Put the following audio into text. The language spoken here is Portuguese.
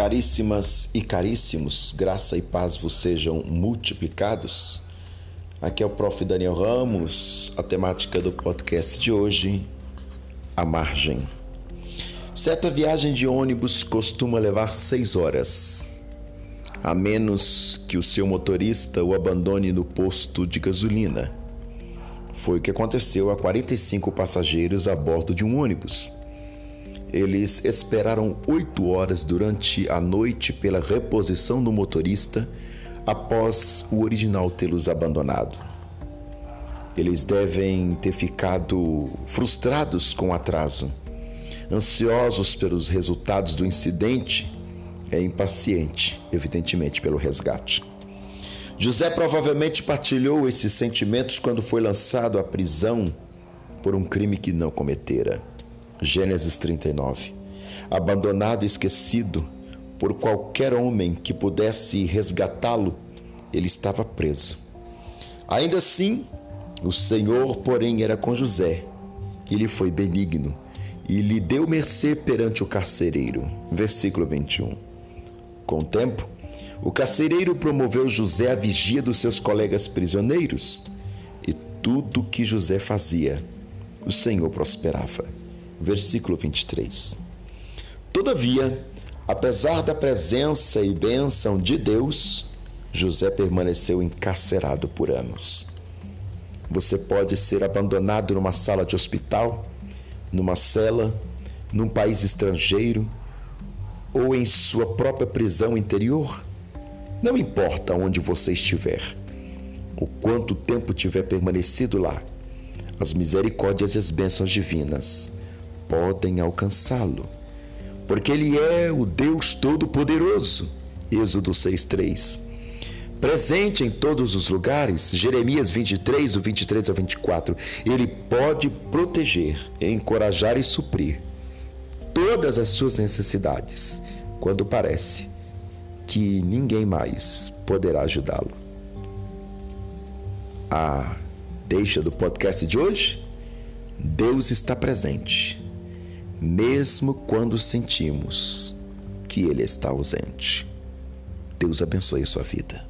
Caríssimas e caríssimos, graça e paz vos sejam multiplicados. Aqui é o Prof. Daniel Ramos, a temática do podcast de hoje, a margem. Certa viagem de ônibus costuma levar seis horas, a menos que o seu motorista o abandone no posto de gasolina. Foi o que aconteceu a 45 passageiros a bordo de um ônibus. Eles esperaram oito horas durante a noite pela reposição do motorista após o original tê-los abandonado. Eles devem ter ficado frustrados com o atraso, ansiosos pelos resultados do incidente e impaciente, evidentemente, pelo resgate. José provavelmente partilhou esses sentimentos quando foi lançado à prisão por um crime que não cometera. Gênesis 39. Abandonado e esquecido por qualquer homem que pudesse resgatá-lo, ele estava preso. Ainda assim, o Senhor, porém, era com José. Ele foi benigno e lhe deu mercê perante o carcereiro. Versículo 21. Com o tempo, o carcereiro promoveu José à vigia dos seus colegas prisioneiros, e tudo que José fazia, o Senhor prosperava. Versículo 23. Todavia, apesar da presença e bênção de Deus, José permaneceu encarcerado por anos. Você pode ser abandonado numa sala de hospital, numa cela, num país estrangeiro ou em sua própria prisão interior não importa onde você estiver, o quanto tempo tiver permanecido lá, as misericórdias e as bênçãos divinas podem alcançá-lo, porque Ele é o Deus Todo-Poderoso. Êxodo 6,3. Presente em todos os lugares, Jeremias 23, do 23 ao 24. Ele pode proteger, encorajar e suprir todas as suas necessidades, quando parece que ninguém mais poderá ajudá-lo. A deixa do podcast de hoje? Deus está presente, mesmo quando sentimos que Ele está ausente. Deus abençoe a sua vida.